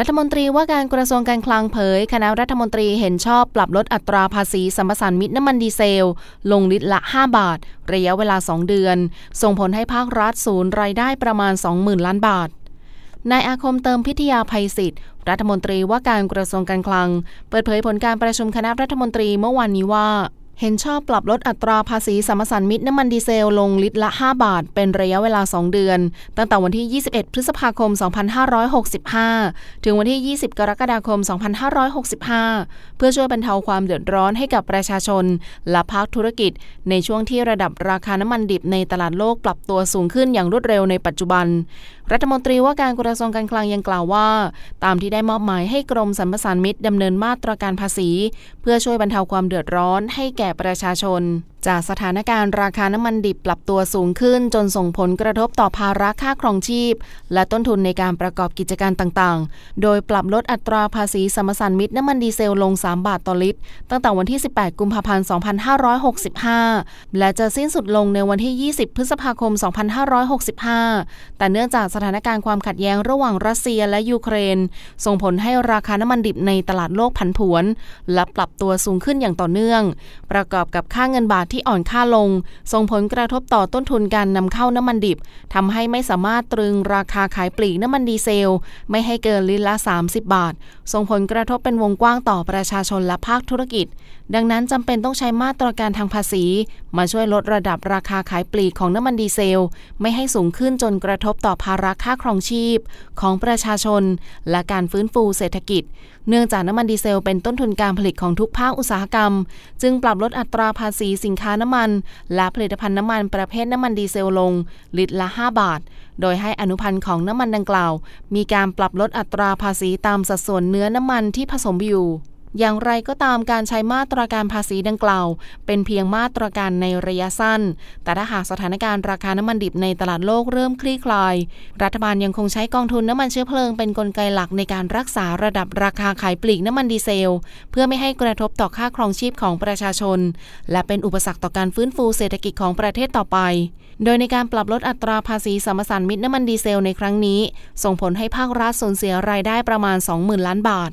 รัฐมนตรีว่าการกระทรวงการคลังเผย คณะรัฐมนตรีเห็นชอบปรับลดอัตราภาษีสัมปทานมิตรน้ำมันดีเซล ลงลิตรละ 5 บาท ระยะเวลา 2 เดือน ส่งผลให้ภาครัฐศูนย์รายได้ประมาณ 20,000 ล้านบาทนายอาคมเติมพิทยาภัยศิษย์รัฐมนตรีว่าการกระทรวงการคลัง เปิดเผยผลการประชุมคณะรัฐมนตรีเมื่อวานนี้ว่า เห็นชอบปรับลดอัตราภาษีสัมปทานมิตรน้ำมันดีเซลลงลิตรละ 5 บาท เป็นระยะเวลา 2 เดือน ตั้งแต่วันที่ 21 พฤษภาคม 2565 ถึงวันที่ 20 กรกฎาคม 2565 เพื่อช่วยบรรเทาความเดือดร้อนให้กับประชาชน และภาคธุรกิจ ในช่วงที่ระดับราคาน้ำมันดิบในตลาดโลกปรับตัวสูงขึ้นอย่างรวดเร็วในปัจจุบัน รัฐมนตรีว่าการกระทรวงการคลังยังกล่าวว่า ตามที่ได้มอบหมายให้กรมสรรพสานมิตรดำเนินมาตรการภาษี เพื่อช่วยบรรเทาความเดือดร้อนให้แก่ประชาชน จากสถานการณ์ราคาน้ำมันดิบปรับตัวสูงขึ้น จนส่งผลกระทบต่อภาระค่าครองชีพ และต้นทุนในการประกอบกิจการต่างๆ โดยปรับลดอัตราภาษีสัมปทานมิตรน้ำมันดีเซลลง 3 บาทต่อลิตร ตั้งแต่วันที่ 18 กุมภาพันธ์ 2565 และจะสิ้นสุดลงในวันที่ 20 พฤษภาคม 2565 แต่เนื่องจากสถานการณ์ความขัดแย้งระหว่างรัสเซียและยูเครน ส่งผลให้ราคาน้ำมันดิบในตลาดโลกผันผวน และปรับตัวสูงขึ้นอย่างต่อเนื่อง ประกอบกับค่าเงินบาทที่อ่อนค่าลง ส่งผลกระทบต่อต้นทุนการนำเข้าน้ำมันดิบทำให้ไม่สามารถตรึงราคาขายปลีกน้ำมันดีเซล ไม่ให้เกินลิตรละ 30 บาท ส่งผลกระทบเป็นวงกว้างต่อประชาชนและภาคธุรกิจ ดังนั้นจำเป็นต้องใช้มาตรการทางภาษี มาช่วยลดระดับราคาขายปลีกของน้ำมันดีเซล ไม่ให้สูงขึ้นจนกระทบต่อภาระค่าครองชีพ ของประชาชน และการฟื้นฟูเศรษฐกิจ เนื่องจากน้ำมันดีเซลเป็นต้นทุนการผลิตของทุกภาคอุตสาหกรรม จึงปรับลดอัตราภาษีสินค้าน้ำมัน และผลิตภัณฑ์น้ำมันประเภทน้ำมันดีเซลลง ลิตรละ 5 บาท โดยให้อนุพันธ์ของน้ำมันดังกล่าว มีการปรับลดอัตราภาษีตามสัดส่วนเนื้อน้ำมันที่ผสมอยู่ อย่างไรก็ตามการใช้มาตรการภาษีดังกล่าว เป็นเพียงมาตรการในระยะสั้น แต่ถ้าหากสถานการณ์ราคาน้ำมันดิบในตลาดโลกเริ่มคลี่คลาย รัฐบาลยังคงใช้กองทุนน้ำมันเชื้อเพลิงเป็นนกลไกหลักในการรักษาระดับราคาขายปลีกน้ำมันดีเซล เพื่อไม่ให้กระทบต่อค่าครองชีพของประชาชน และเป็นอุปสรรคต่อการฟื้นฟูเศรษฐกิจของประเทศต่อไป โดยในการปรับลดอัตราภาษีสมปทานมิตรน้ำมันดีเซลในครั้งนี้ ส่งผลให้ภาครัฐสูญเสียรายได้ประมาณ 20,000 ล้านบาท